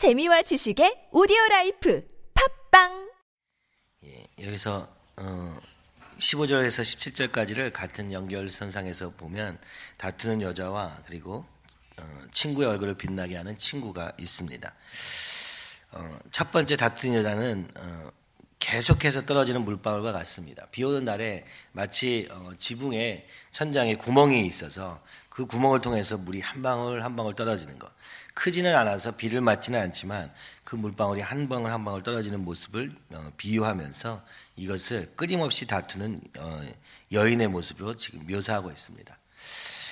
재미와 지식의 오디오 라이프 팟빵 예, 여기서 어, 15절에서 17절까지를 같은 연결선상에서 보면 다투는 여자와 그리고 어, 친구의 얼굴을 빛나게 하는 친구가 있습니다. 어, 첫 번째 다투는 여자는 어, 계속해서 떨어지는 물방울과 같습니다. 비 오는 날에 마치 어, 지붕에 천장에 구멍이 있어서 그 구멍을 통해서 물이 한 방울 한 방울 떨어지는 것. 크지는 않아서 비를 맞지는 않지만 그 물방울이 한 방울 한 방울 떨어지는 모습을 어, 비유하면서 이것을 끊임없이 다투는 어, 여인의 모습으로 지금 묘사하고 있습니다.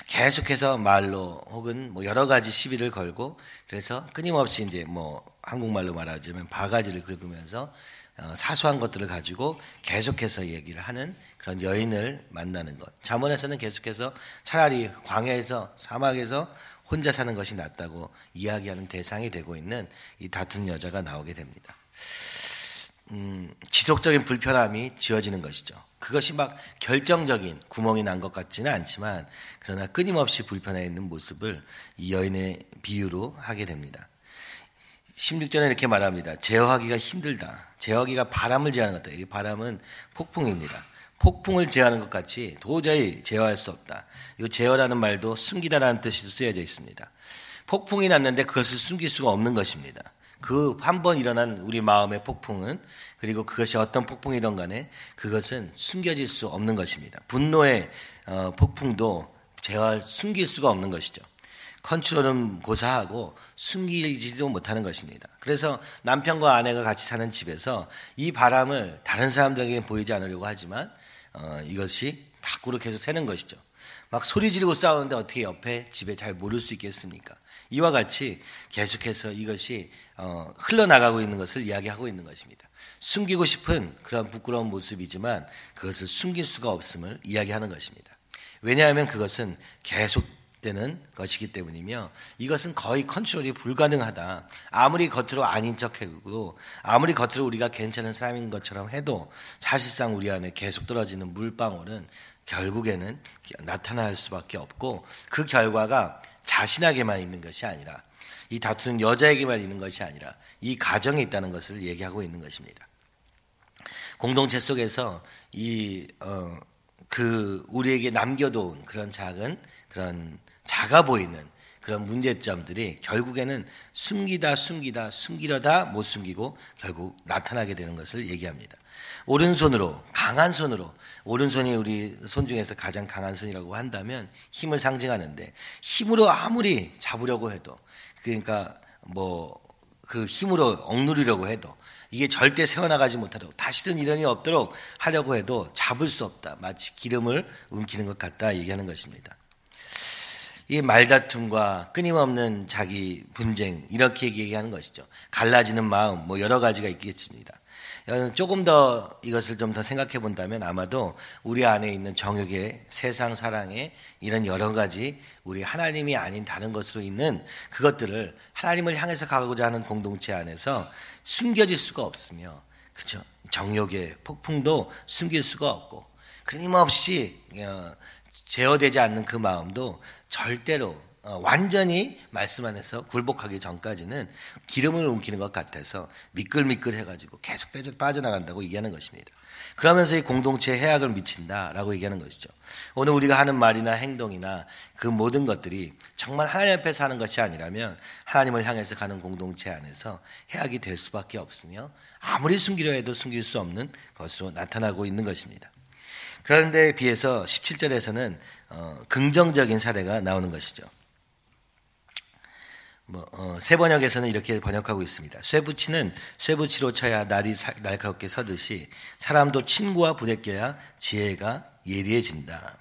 계속해서 말로 혹은 뭐 여러 가지 시비를 걸고 그래서 끊임없이 이제 뭐 한국말로 말하자면 바가지를 긁으면서 어, 사소한 것들을 가지고 계속해서 얘기를 하는 그런 여인을 만나는 것. 잠언에서는 계속해서 차라리 광야에서 사막에서 혼자 사는 것이 낫다고 이야기하는 대상이 되고 있는 이 다툰 여자가 나오게 됩니다. 음, 지속적인 불편함이 지어지는 것이죠. 그것이 막 결정적인 구멍이 난 것 같지는 않지만 그러나 끊임없이 불편해 있는 모습을 이 여인의 비유로 하게 됩니다. 16절에 이렇게 말합니다. 제어하기가 힘들다. 제어하기가 바람을 제어하는 것 같다. 이 바람은 폭풍입니다. 폭풍을 제어하는 것 같이 도저히 제어할 수 없다. 이 제어라는 말도 숨기다라는 뜻이 쓰여져 있습니다. 폭풍이 났는데 그것을 숨길 수가 없는 것입니다. 그 한 번 일어난 우리 마음의 폭풍은 그리고 그것이 어떤 폭풍이든 간에 그것은 숨겨질 수 없는 것입니다. 분노의 어, 폭풍도 제어할 숨길 수가 없는 것이죠. 컨트롤은 고사하고 숨기지도 못하는 것입니다. 그래서 남편과 아내가 같이 사는 집에서 이 바람을 다른 사람들에게 보이지 않으려고 하지만 어, 이것이 밖으로 계속 새는 것이죠. 막 소리 지르고 싸우는데 어떻게 옆에 집에 잘 모를 수 있겠습니까? 이와 같이 계속해서 이것이 어, 흘러나가고 있는 것을 이야기하고 있는 것입니다. 숨기고 싶은 그런 부끄러운 모습이지만 그것을 숨길 수가 없음을 이야기하는 것입니다. 왜냐하면 그것은 계속 되는 것이기 때문이며 이것은 거의 컨트롤이 불가능하다. 아무리 겉으로 아닌 척해도 아무리 겉으로 우리가 괜찮은 사람인 것처럼 해도 사실상 우리 안에 계속 떨어지는 물방울은 결국에는 나타날 수밖에 없고 그 결과가 자신에게만 있는 것이 아니라 이 다투는 여자에게만 있는 것이 아니라 이 가정에 있다는 것을 얘기하고 있는 것입니다. 공동체 속에서 이, 어, 그, 우리에게 남겨놓은 그런 작은 그런 작아 보이는 그런 문제점들이 결국에는 숨기다 숨기다 숨기려다 못 숨기고 결국 나타나게 되는 것을 얘기합니다. 오른손으로 강한 손으로 오른손이 우리 손 중에서 가장 강한 손이라고 한다면 힘을 상징하는데 힘으로 아무리 잡으려고 해도 그러니까 뭐 그 힘으로 억누르려고 해도 이게 절대 세워나가지 못하도록 다시는 이런 일이 없도록 하려고 해도 잡을 수 없다. 마치 기름을 움키는 것 같다 얘기하는 것입니다. 이 말다툼과 끊임없는 자기 분쟁 이렇게 얘기하는 것이죠. 갈라지는 마음 뭐 여러 가지가 있겠습니다. 조금 더 이것을 좀 더 생각해 본다면 아마도 우리 안에 있는 정욕의 세상 사랑의 이런 여러 가지 우리 하나님이 아닌 다른 것으로 있는 그것들을 하나님을 향해서 가고자 하는 공동체 안에서 숨겨질 수가 없으며 그죠 정욕의 폭풍도 숨길 수가 없고 끊임없이 어, 제어되지 않는 그 마음도 절대로 어, 완전히 말씀 안에서 굴복하기 전까지는 기름을 옮기는 것 같아서 미끌미끌 해가지고 계속 빠져, 빠져나간다고 얘기하는 것입니다. 그러면서 이 공동체에 해악을 미친다라고 얘기하는 것이죠. 오늘 우리가 하는 말이나 행동이나 그 모든 것들이 정말 하나님 앞에서 하는 것이 아니라면 하나님을 향해서 가는 공동체 안에서 해악이 될 수밖에 없으며 아무리 숨기려 해도 숨길 수 없는 것으로 나타나고 있는 것입니다. 그런데 비해서 17절에서는 어, 긍정적인 사례가 나오는 것이죠. 뭐, 어, 세 번역에서는 이렇게 번역하고 있습니다. 쇠붙이는 쇠붙이로 쳐야 날이 사, 날카롭게 서듯이 사람도 친구와 부대껴야 지혜가 예리해진다.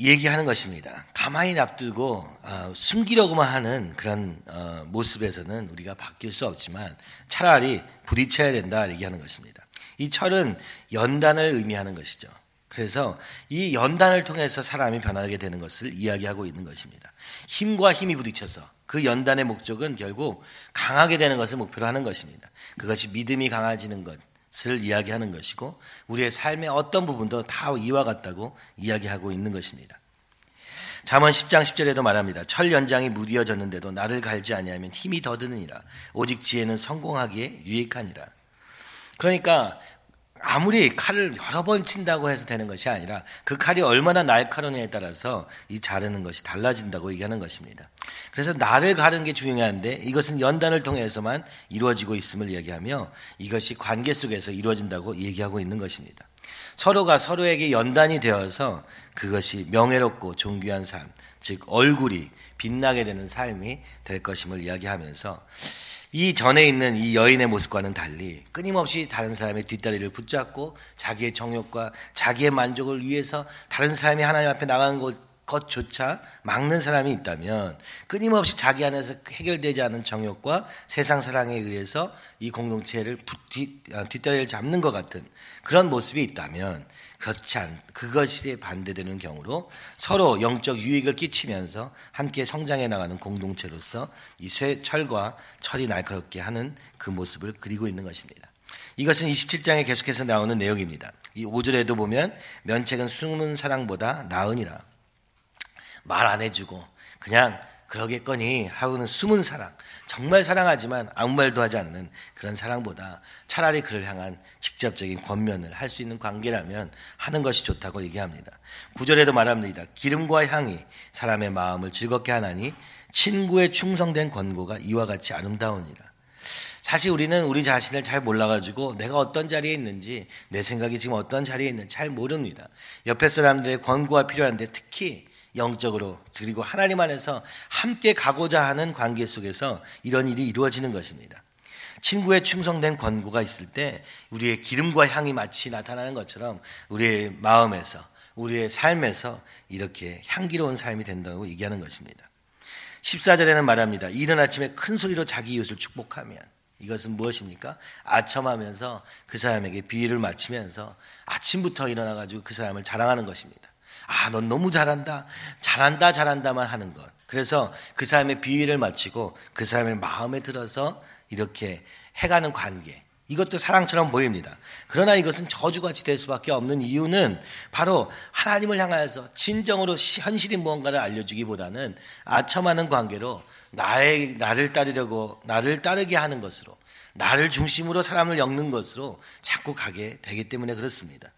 얘기하는 것입니다. 가만히 납두고 어, 숨기려고만 하는 그런 어, 모습에서는 우리가 바뀔 수 없지만 차라리 부딪혀야 된다 얘기하는 것입니다. 이 철은 연단을 의미하는 것이죠. 그래서 이 연단을 통해서 사람이 변하게 되는 것을 이야기하고 있는 것입니다. 힘과 힘이 부딪혀서 그 연단의 목적은 결국 강하게 되는 것을 목표로 하는 것입니다. 그것이 믿음이 강해지는 것을 이야기하는 것이고 우리의 삶의 어떤 부분도 다 이와 같다고 이야기하고 있는 것입니다. 잠언 10장 10절에도 말합니다. 철 연장이 무디어졌는데도 나를 갈지 아니하면 힘이 더 드느니라. 오직 지혜는 성공하기에 유익하니라. 그러니까 아무리 칼을 여러 번 친다고 해서 되는 것이 아니라 그 칼이 얼마나 날카로냐에 따라서 이 자르는 것이 달라진다고 얘기하는 것입니다. 그래서 나를 가르는 게 중요한데 이것은 연단을 통해서만 이루어지고 있음을 얘기하며 이것이 관계 속에서 이루어진다고 얘기하고 있는 것입니다. 서로가 서로에게 연단이 되어서 그것이 명예롭고 존귀한 삶, 즉 얼굴이 빛나게 되는 삶이 될 것임을 이야기하면서 이 전에 있는 이 여인의 모습과는 달리 끊임없이 다른 사람의 뒷다리를 붙잡고 자기의 정욕과 자기의 만족을 위해서 다른 사람이 하나님 앞에 나가는 것, 것조차 막는 사람이 있다면 끊임없이 자기 안에서 해결되지 않은 정욕과 세상 사랑에 의해서 이 공동체를 아, 뒷다리를 잡는 것 같은 그런 모습이 있다면 그렇지 않, 그것이 반대되는 경우로 서로 영적 유익을 끼치면서 함께 성장해 나가는 공동체로서 이 쇠, 철과 철이 날카롭게 하는 그 모습을 그리고 있는 것입니다. 이것은 27장에 계속해서 나오는 내용입니다. 이 5절에도 보면 면책은 숨은 사랑보다 나으니라. 말 안 해주고 그냥 그러겠거니 하고는 숨은 사랑. 정말 사랑하지만 아무 말도 하지 않는 그런 사랑보다 차라리 그를 향한 직접적인 권면을 할 수 있는 관계라면 하는 것이 좋다고 얘기합니다. 구절에도 말합니다. 기름과 향이 사람의 마음을 즐겁게 하나니 친구의 충성된 권고가 이와 같이 아름다우니라. 사실 우리는 우리 자신을 잘 몰라가지고 내가 어떤 자리에 있는지 내 생각이 지금 어떤 자리에 있는지 잘 모릅니다. 옆에 사람들의 권고가 필요한데 특히 영적으로 그리고 하나님 안에서 함께 가고자 하는 관계 속에서 이런 일이 이루어지는 것입니다. 친구의 충성된 권고가 있을 때 우리의 기름과 향이 마치 나타나는 것처럼 우리의 마음에서 우리의 삶에서 이렇게 향기로운 삶이 된다고 얘기하는 것입니다. 14절에는 말합니다. 이른 아침에 큰 소리로 자기 이웃을 축복하면 이것은 무엇입니까? 아첨하면서 그 사람에게 비위를 맞추면서 아침부터 일어나가지고 그 사람을 자랑하는 것입니다. 아, 넌 너무 잘한다. 잘한다, 잘한다만 하는 것. 그래서 그 사람의 비위를 마치고 그 사람의 마음에 들어서 이렇게 해가는 관계. 이것도 사랑처럼 보입니다. 그러나 이것은 저주같이 될 수밖에 없는 이유는 바로 하나님을 향하여서 진정으로 현실인 무언가를 알려주기보다는 아첨하는 관계로 나의, 나를 따르려고, 나를 따르게 하는 것으로, 나를 중심으로 사람을 엮는 것으로 자꾸 가게 되기 때문에 그렇습니다.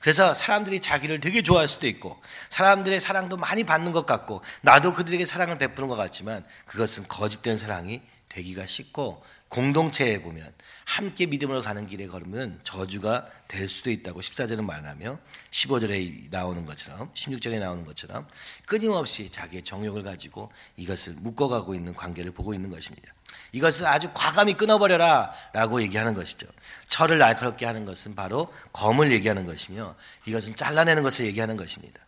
그래서 사람들이 자기를 되게 좋아할 수도 있고 사람들의 사랑도 많이 받는 것 같고 나도 그들에게 사랑을 베푸는 것 같지만 그것은 거짓된 사랑이 되기가 쉽고 공동체에 보면 함께 믿음으로 가는 길에 걸으면 저주가 될 수도 있다고 14절은 말하며 15절에 나오는 것처럼 16절에 나오는 것처럼 끊임없이 자기의 정욕을 가지고 이것을 묶어가고 있는 관계를 보고 있는 것입니다. 이것을 아주 과감히 끊어버려라 라고 얘기하는 것이죠. 철을 날카롭게 하는 것은 바로 검을 얘기하는 것이며 이것은 잘라내는 것을 얘기하는 것입니다.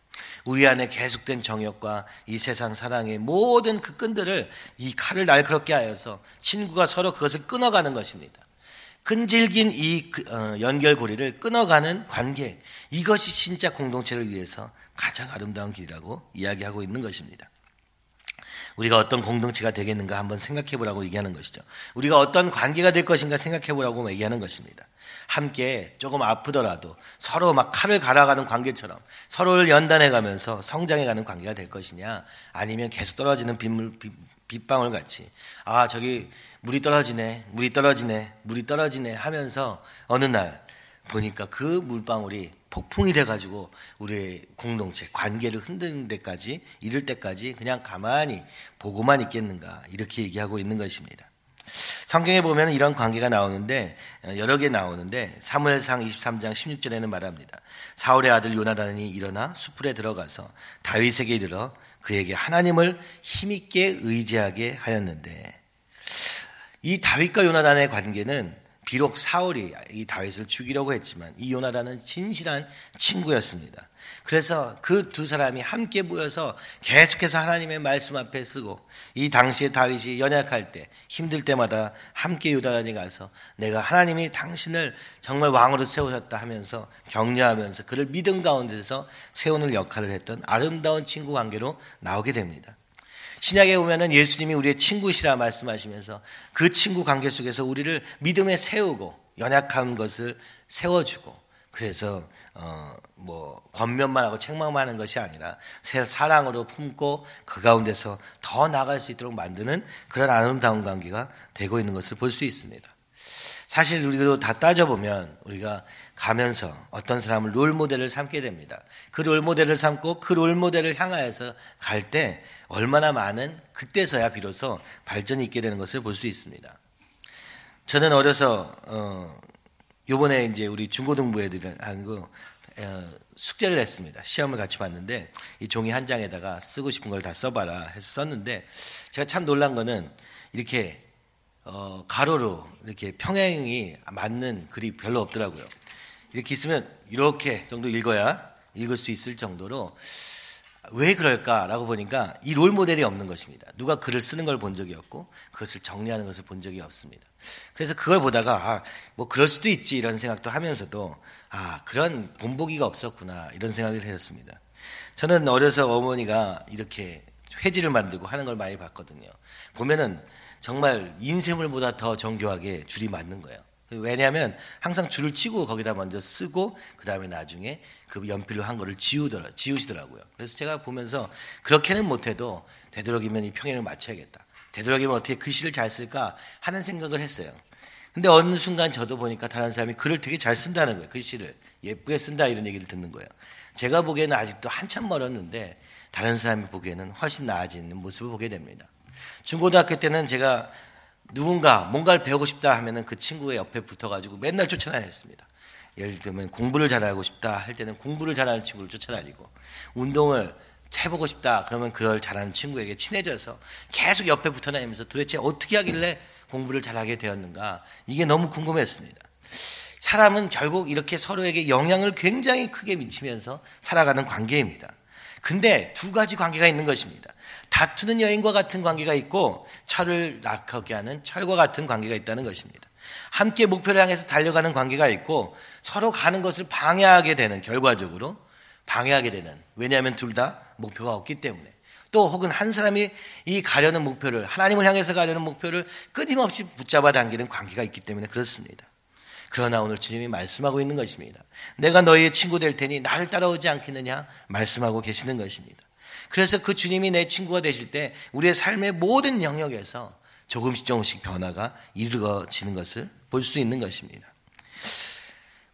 우리 안에 계속된 정욕과 이 세상 사랑의 모든 그 끈들을 이 칼을 날카롭게 하여서 친구가 서로 그것을 끊어가는 것입니다. 끈질긴 이 그, 어, 연결고리를 끊어가는 관계 이것이 진짜 공동체를 위해서 가장 아름다운 길이라고 이야기하고 있는 것입니다. 우리가 어떤 공동체가 되겠는가 한번 생각해 보라고 얘기하는 것이죠. 우리가 어떤 관계가 될 것인가 생각해 보라고 얘기하는 것입니다. 함께 조금 아프더라도 서로 막 칼을 갈아가는 관계처럼 서로를 연단해 가면서 성장해 가는 관계가 될 것이냐 아니면 계속 떨어지는 빗물, 빗방울 같이 아 저기 물이 떨어지네 물이 떨어지네 물이 떨어지네 하면서 어느 날 보니까 그 물방울이 폭풍이 돼가지고 우리의 공동체 관계를 흔드는 데까지 이를 때까지 그냥 가만히 보고만 있겠는가 이렇게 얘기하고 있는 것입니다. 성경에 보면 이런 관계가 나오는데 여러 개 나오는데 사무엘상 23장 16절에는 말합니다. 사울의 아들 요나단이 일어나 수풀에 들어가서 다윗에게 이르러 그에게 하나님을 힘있게 의지하게 하였는데 이 다윗과 요나단의 관계는 비록 사울이 이 다윗을 죽이려고 했지만 이 요나단은 진실한 친구였습니다. 그래서 그 두 사람이 함께 모여서 계속해서 하나님의 말씀 앞에 쓰고 이 당시에 다윗이 연약할 때 힘들 때마다 함께 요나단이 가서 내가 하나님이 당신을 정말 왕으로 세우셨다 하면서 격려하면서 그를 믿음 가운데서 세우는 역할을 했던 아름다운 친구 관계로 나오게 됩니다. 신약에 보면은 예수님이 우리의 친구시라 말씀하시면서 그 친구 관계 속에서 우리를 믿음에 세우고 연약한 것을 세워주고 그래서 어, 뭐 권면만 하고 책망만 하는 것이 아니라 사랑으로 품고 그 가운데서 더 나갈 수 있도록 만드는 그런 아름다운 관계가 되고 있는 것을 볼 수 있습니다. 사실 우리도 다 따져보면 우리가 가면서 어떤 사람을 롤 모델을 삼게 됩니다. 그 롤 모델을 삼고 그 롤 모델을 향하여서 갈 때 얼마나 많은 그때서야 비로소 발전이 있게 되는 것을 볼 수 있습니다. 저는 어려서 어 요번에 이제 우리 중고등부 애들하고 어, 숙제를 했습니다. 시험을 같이 봤는데 이 종이 한 장에다가 쓰고 싶은 걸 다 써봐라 해서 썼는데 제가 참 놀란 거는 이렇게 어, 가로로 이렇게 평행이 맞는 글이 별로 없더라고요. 이렇게 있으면 이렇게 정도 읽어야 읽을 수 있을 정도로 왜 그럴까라고 보니까 이 롤 모델이 없는 것입니다. 누가 글을 쓰는 걸 본 적이 없고 그것을 정리하는 것을 본 적이 없습니다. 그래서 그걸 보다가 아, 뭐 그럴 수도 있지 이런 생각도 하면서도 아 그런 본보기가 없었구나 이런 생각을 했었습니다. 저는 어려서 어머니가 이렇게 회지를 만들고 하는 걸 많이 봤거든요. 보면은 정말 인쇄물보다 더 정교하게 줄이 맞는 거예요. 왜냐하면 항상 줄을 치고 거기다 먼저 쓰고 그 다음에 나중에 그 연필로 한 거를 지우더라 지우시더라고요. 그래서 제가 보면서 그렇게는 못해도 되도록이면 이 평행을 맞춰야겠다. 되도록이면 어떻게 글씨를 잘 쓸까 하는 생각을 했어요. 근데 어느 순간 저도 보니까 다른 사람이 글을 되게 잘 쓴다는 거예요. 글씨를 예쁘게 쓴다 이런 얘기를 듣는 거예요. 제가 보기에는 아직도 한참 멀었는데 다른 사람이 보기에는 훨씬 나아지는 모습을 보게 됩니다. 중고등학교 때는 제가 누군가 뭔가를 배우고 싶다 하면은 그 친구의 옆에 붙어가지고 맨날 쫓아다녔습니다. 예를 들면 공부를 잘하고 싶다 할 때는 공부를 잘하는 친구를 쫓아다니고 운동을 해보고 싶다 그러면 그걸 잘하는 친구에게 친해져서 계속 옆에 붙어 다니면서 도대체 어떻게 하길래 공부를 잘하게 되었는가 이게 너무 궁금했습니다. 사람은 결국 이렇게 서로에게 영향을 굉장히 크게 미치면서 살아가는 관계입니다. 근데 두 가지 관계가 있는 것입니다. 다투는 여인과 같은 관계가 있고 철을 낙하게 하는 철과 같은 관계가 있다는 것입니다. 함께 목표를 향해서 달려가는 관계가 있고 서로 가는 것을 방해하게 되는 결과적으로 방해하게 되는 왜냐하면 둘 다 목표가 없기 때문에 또 혹은 한 사람이 이 가려는 목표를 하나님을 향해서 가려는 목표를 끊임없이 붙잡아 당기는 관계가 있기 때문에 그렇습니다. 그러나 오늘 주님이 말씀하고 있는 것입니다. 내가 너희의 친구 될 테니 나를 따라오지 않겠느냐 말씀하고 계시는 것입니다. 그래서 그 주님이 내 친구가 되실 때 우리의 삶의 모든 영역에서 조금씩 조금씩 변화가 이루어지는 것을 볼 수 있는 것입니다.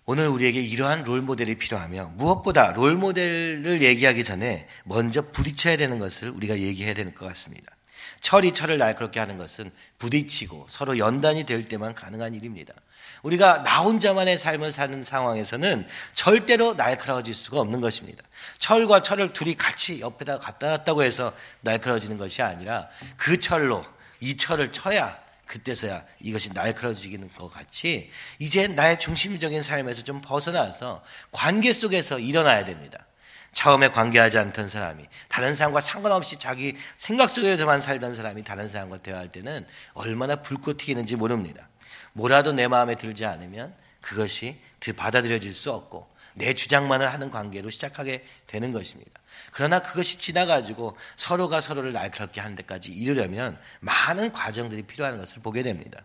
오늘 우리에게 이러한 롤 모델이 필요하며 무엇보다 롤 모델을 얘기하기 전에 먼저 부딪혀야 되는 것을 우리가 얘기해야 되는 것 같습니다. 철이 철을 날카롭게 하는 것은 부딪히고 서로 연단이 될 때만 가능한 일입니다. 우리가 나 혼자만의 삶을 사는 상황에서는 절대로 날카로워질 수가 없는 것입니다. 철과 철을 둘이 같이 옆에다 갖다 놨다고 해서 날카로워지는 것이 아니라 그 철로 이 철을 쳐야 그때서야 이것이 날카로워지는 것 같이 이제 나의 중심적인 삶에서 좀 벗어나서 관계 속에서 일어나야 됩니다. 처음에 관계하지 않던 사람이 다른 사람과 상관없이 자기 생각 속에서만 살던 사람이 다른 사람과 대화할 때는 얼마나 불꽃 튀기는지 모릅니다. 뭐라도 내 마음에 들지 않으면 그것이 받아들여질 수 없고 내 주장만을 하는 관계로 시작하게 되는 것입니다. 그러나 그것이 지나가지고 서로가 서로를 날카롭게 하는 데까지 이르려면 많은 과정들이 필요한 것을 보게 됩니다.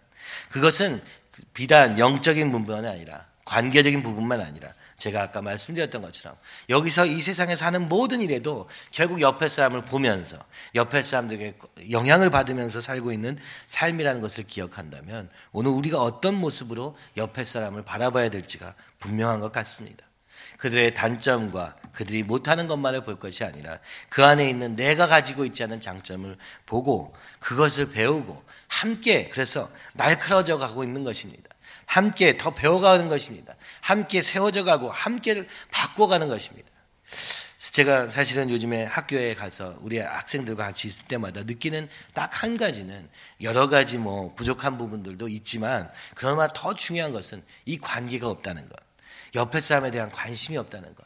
그것은 비단 영적인 부분이 아니라 관계적인 부분만 아니라 제가 아까 말씀드렸던 것처럼 여기서 이 세상에서 하는 모든 일에도 결국 옆에 사람을 보면서 옆에 사람들에게 영향을 받으면서 살고 있는 삶이라는 것을 기억한다면 오늘 우리가 어떤 모습으로 옆에 사람을 바라봐야 될지가 분명한 것 같습니다. 그들의 단점과 그들이 못하는 것만을 볼 것이 아니라 그 안에 있는 내가 가지고 있지 않은 장점을 보고 그것을 배우고 함께 그래서 날카로워져 가고 있는 것입니다. 함께 더 배워가는 것입니다. 함께 세워져 가고 함께를 바꿔가는 것입니다. 제가 사실은 요즘에 학교에 가서 우리 학생들과 같이 있을 때마다 느끼는 딱 한 가지는 여러 가지 뭐 부족한 부분들도 있지만 그러나 더 중요한 것은 이 관계가 없다는 것. 옆에 사람에 대한 관심이 없다는 것.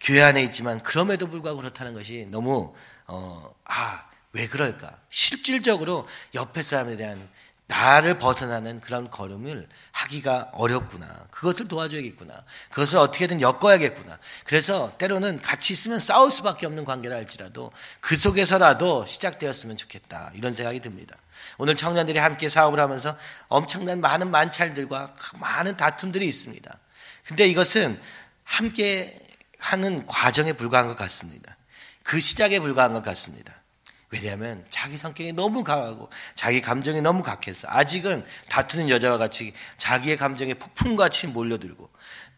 교회 안에 있지만 그럼에도 불구하고 그렇다는 것이 너무 어, 아, 왜 그럴까? 실질적으로 옆에 사람에 대한 나를 벗어나는 그런 걸음을 하기가 어렵구나. 그것을 도와줘야겠구나. 그것을 어떻게든 엮어야겠구나. 그래서 때로는 같이 있으면 싸울 수밖에 없는 관계라 할지라도 그 속에서라도 시작되었으면 좋겠다. 이런 생각이 듭니다. 오늘 청년들이 함께 사업을 하면서 엄청난 많은 만찰들과 많은 다툼들이 있습니다. 근데 이것은 함께 하는 과정에 불과한 것 같습니다. 그 시작에 불과한 것 같습니다. 왜냐하면 자기 성격이 너무 강하고 자기 감정이 너무 각해서 아직은 다투는 여자와 같이 자기의 감정에 폭풍같이 몰려들고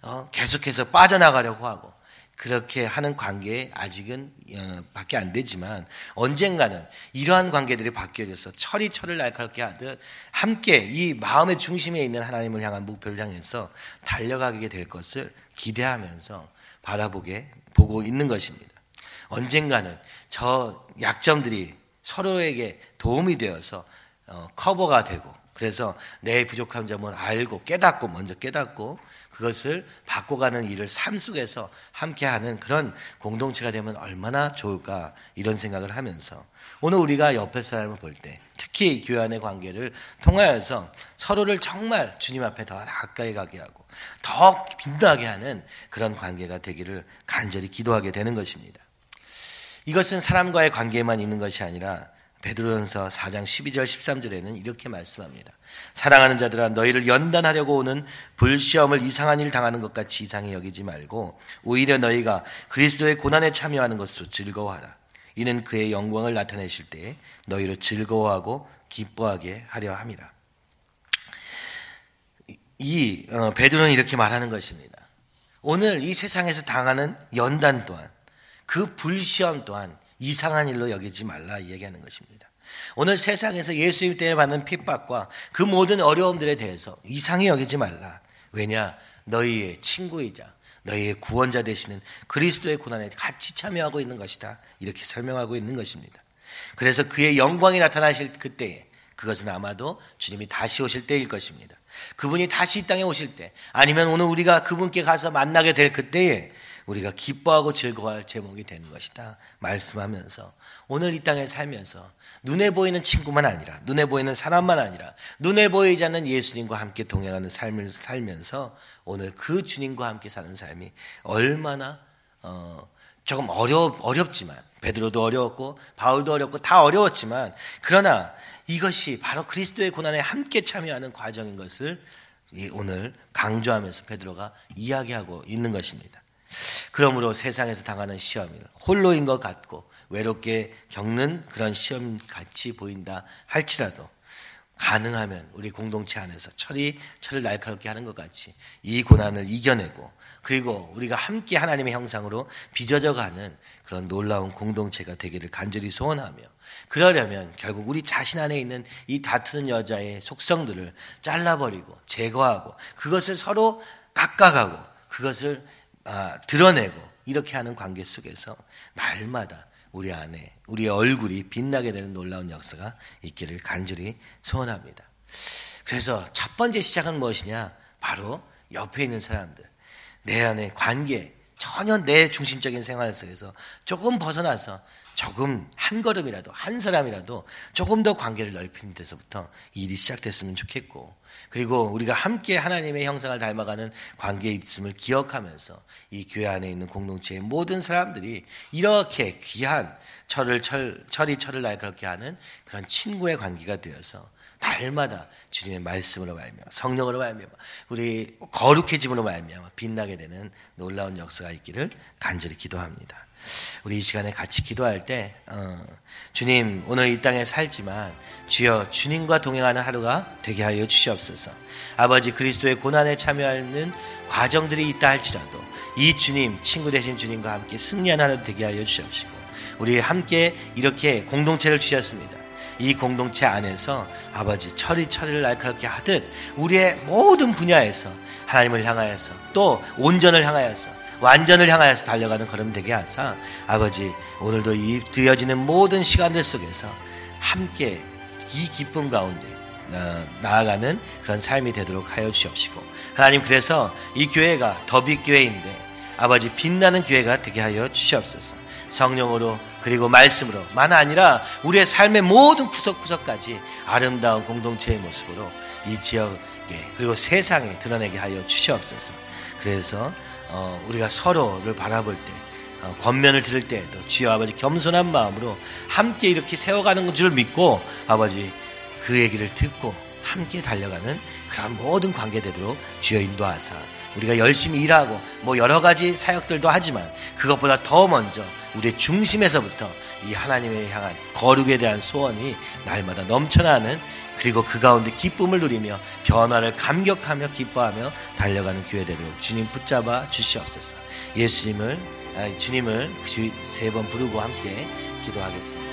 어, 계속해서 빠져나가려고 하고 그렇게 하는 관계에 아직은 어, 밖에 안 되지만 언젠가는 이러한 관계들이 바뀌어져서 철이 철을 날카롭게 하듯 함께 이 마음의 중심에 있는 하나님을 향한 목표를 향해서 달려가게 될 것을 기대하면서 바라보게 보고 있는 것입니다. 언젠가는 저 약점들이 서로에게 도움이 되어서 어, 커버가 되고 그래서 내 부족한 점을 알고 깨닫고 먼저 깨닫고 그것을 바꿔가는 일을 삶 속에서 함께하는 그런 공동체가 되면 얼마나 좋을까 이런 생각을 하면서 오늘 우리가 옆에 사람을 볼 때 특히 교회 안의 관계를 통하여서 서로를 정말 주님 앞에 더 가까이 가게 하고 더 빛나게 하는 그런 관계가 되기를 간절히 기도하게 되는 것입니다. 이것은 사람과의 관계에만 있는 것이 아니라 베드로전서 4장 12절 13절에는 이렇게 말씀합니다. 사랑하는 자들아 너희를 연단하려고 오는 불시험을 이상한 일 당하는 것 같이 이상히 여기지 말고 오히려 너희가 그리스도의 고난에 참여하는 것으로 즐거워하라. 이는 그의 영광을 나타내실 때에 너희를 즐거워하고 기뻐하게 하려 함이라. 이 어, 베드로는 이렇게 말하는 것입니다. 오늘 이 세상에서 당하는 연단 또한 그 불시험 또한 이상한 일로 여기지 말라 얘기하는 것입니다. 오늘 세상에서 예수님 때문에 받는 핍박과 그 모든 어려움들에 대해서 이상히 여기지 말라. 왜냐? 너희의 친구이자 너희의 구원자 되시는 그리스도의 고난에 같이 참여하고 있는 것이다. 이렇게 설명하고 있는 것입니다. 그래서 그의 영광이 나타나실 그때에 그것은 아마도 주님이 다시 오실 때일 것입니다. 그분이 다시 이 땅에 오실 때 아니면 오늘 우리가 그분께 가서 만나게 될 그때에 우리가 기뻐하고 즐거워할 제목이 되는 것이다. 말씀하면서 오늘 이 땅에 살면서 눈에 보이는 친구만 아니라 눈에 보이는 사람만 아니라 눈에 보이지 않는 예수님과 함께 동행하는 삶을 살면서 오늘 그 주님과 함께 사는 삶이 얼마나 어 조금 어려 어렵지만 베드로도 어려웠고 바울도 어렵고 다 어려웠지만 그러나 이것이 바로 그리스도의 고난에 함께 참여하는 과정인 것을 오늘 강조하면서 베드로가 이야기하고 있는 것입니다. 그러므로 세상에서 당하는 시험을 홀로인 것 같고 외롭게 겪는 그런 시험 같이 보인다 할지라도 가능하면 우리 공동체 안에서 철이 철을 날카롭게 하는 것 같이 이 고난을 이겨내고 그리고 우리가 함께 하나님의 형상으로 빚어져 가는 그런 놀라운 공동체가 되기를 간절히 소원하며 그러려면 결국 우리 자신 안에 있는 이 다투는 여자의 속성들을 잘라버리고 제거하고 그것을 서로 깎아가고 그것을 아, 드러내고 이렇게 하는 관계 속에서 날마다 우리 안에 우리의 얼굴이 빛나게 되는 놀라운 역사가 있기를 간절히 소원합니다. 그래서 첫 번째 시작은 무엇이냐? 바로 옆에 있는 사람들, 내 안에 관계, 전혀 내 중심적인 생활 속에서 조금 벗어나서 조금 한 걸음이라도 한 사람이라도 조금 더 관계를 넓히는 데서부터 일이 시작됐으면 좋겠고 그리고 우리가 함께 하나님의 형상을 닮아가는 관계에 있음을 기억하면서 이 교회 안에 있는 공동체의 모든 사람들이 이렇게 귀한 철을 철, 철이 철을 날 그렇게 하는 그런 친구의 관계가 되어서 날마다 주님의 말씀으로 말미암아 성령으로 말미암아 우리 거룩해짐으로 말미암아 빛나게 되는 놀라운 역사가 있기를 간절히 기도합니다. 우리 이 시간에 같이 기도할 때 어, 주님 오늘 이 땅에 살지만 주여 주님과 동행하는 하루가 되게 하여 주시옵소서. 아버지 그리스도의 고난에 참여하는 과정들이 있다 할지라도 이 주님 친구 되신 주님과 함께 승리하는 하루 되게 하여 주시옵시고 우리 함께 이렇게 공동체를 주셨습니다. 이 공동체 안에서 아버지 철이 철을 날카롭게 하듯 우리의 모든 분야에서 하나님을 향하여서 또 온전을 향하여서 완전을 향하여서 달려가는 걸음 되게 하사 아버지 오늘도 이 드려지는 모든 시간들 속에서 함께 이 기쁨 가운데 어, 나아가는 그런 삶이 되도록 하여 주시옵시고. 하나님 그래서 이 교회가 더빛 교회인데 아버지 빛나는 교회가 되게 하여 주시옵소서. 성령으로 그리고 말씀으로 만 아니라 우리의 삶의 모든 구석구석까지 아름다운 공동체의 모습으로 이 지역에 그리고 세상에 드러내게 하여 주시옵소서 그래서 어, 우리가 서로를 바라볼 때 어, 권면을 들을 때에도 주여 아버지 겸손한 마음으로 함께 이렇게 세워가는 줄 믿고 아버지 그 얘기를 듣고 함께 달려가는 그런 모든 관계 되도록 주여 인도하사 우리가 열심히 일하고 뭐 여러 가지 사역들도 하지만 그것보다 더 먼저 우리의 중심에서부터 이 하나님을 향한 거룩에 대한 소원이 날마다 넘쳐나는 그리고 그 가운데 기쁨을 누리며 변화를 감격하며 기뻐하며 달려가는 교회 되도록 주님 붙잡아 주시옵소서. 예수님을 주님을 세 번 부르고 함께 기도하겠습니다.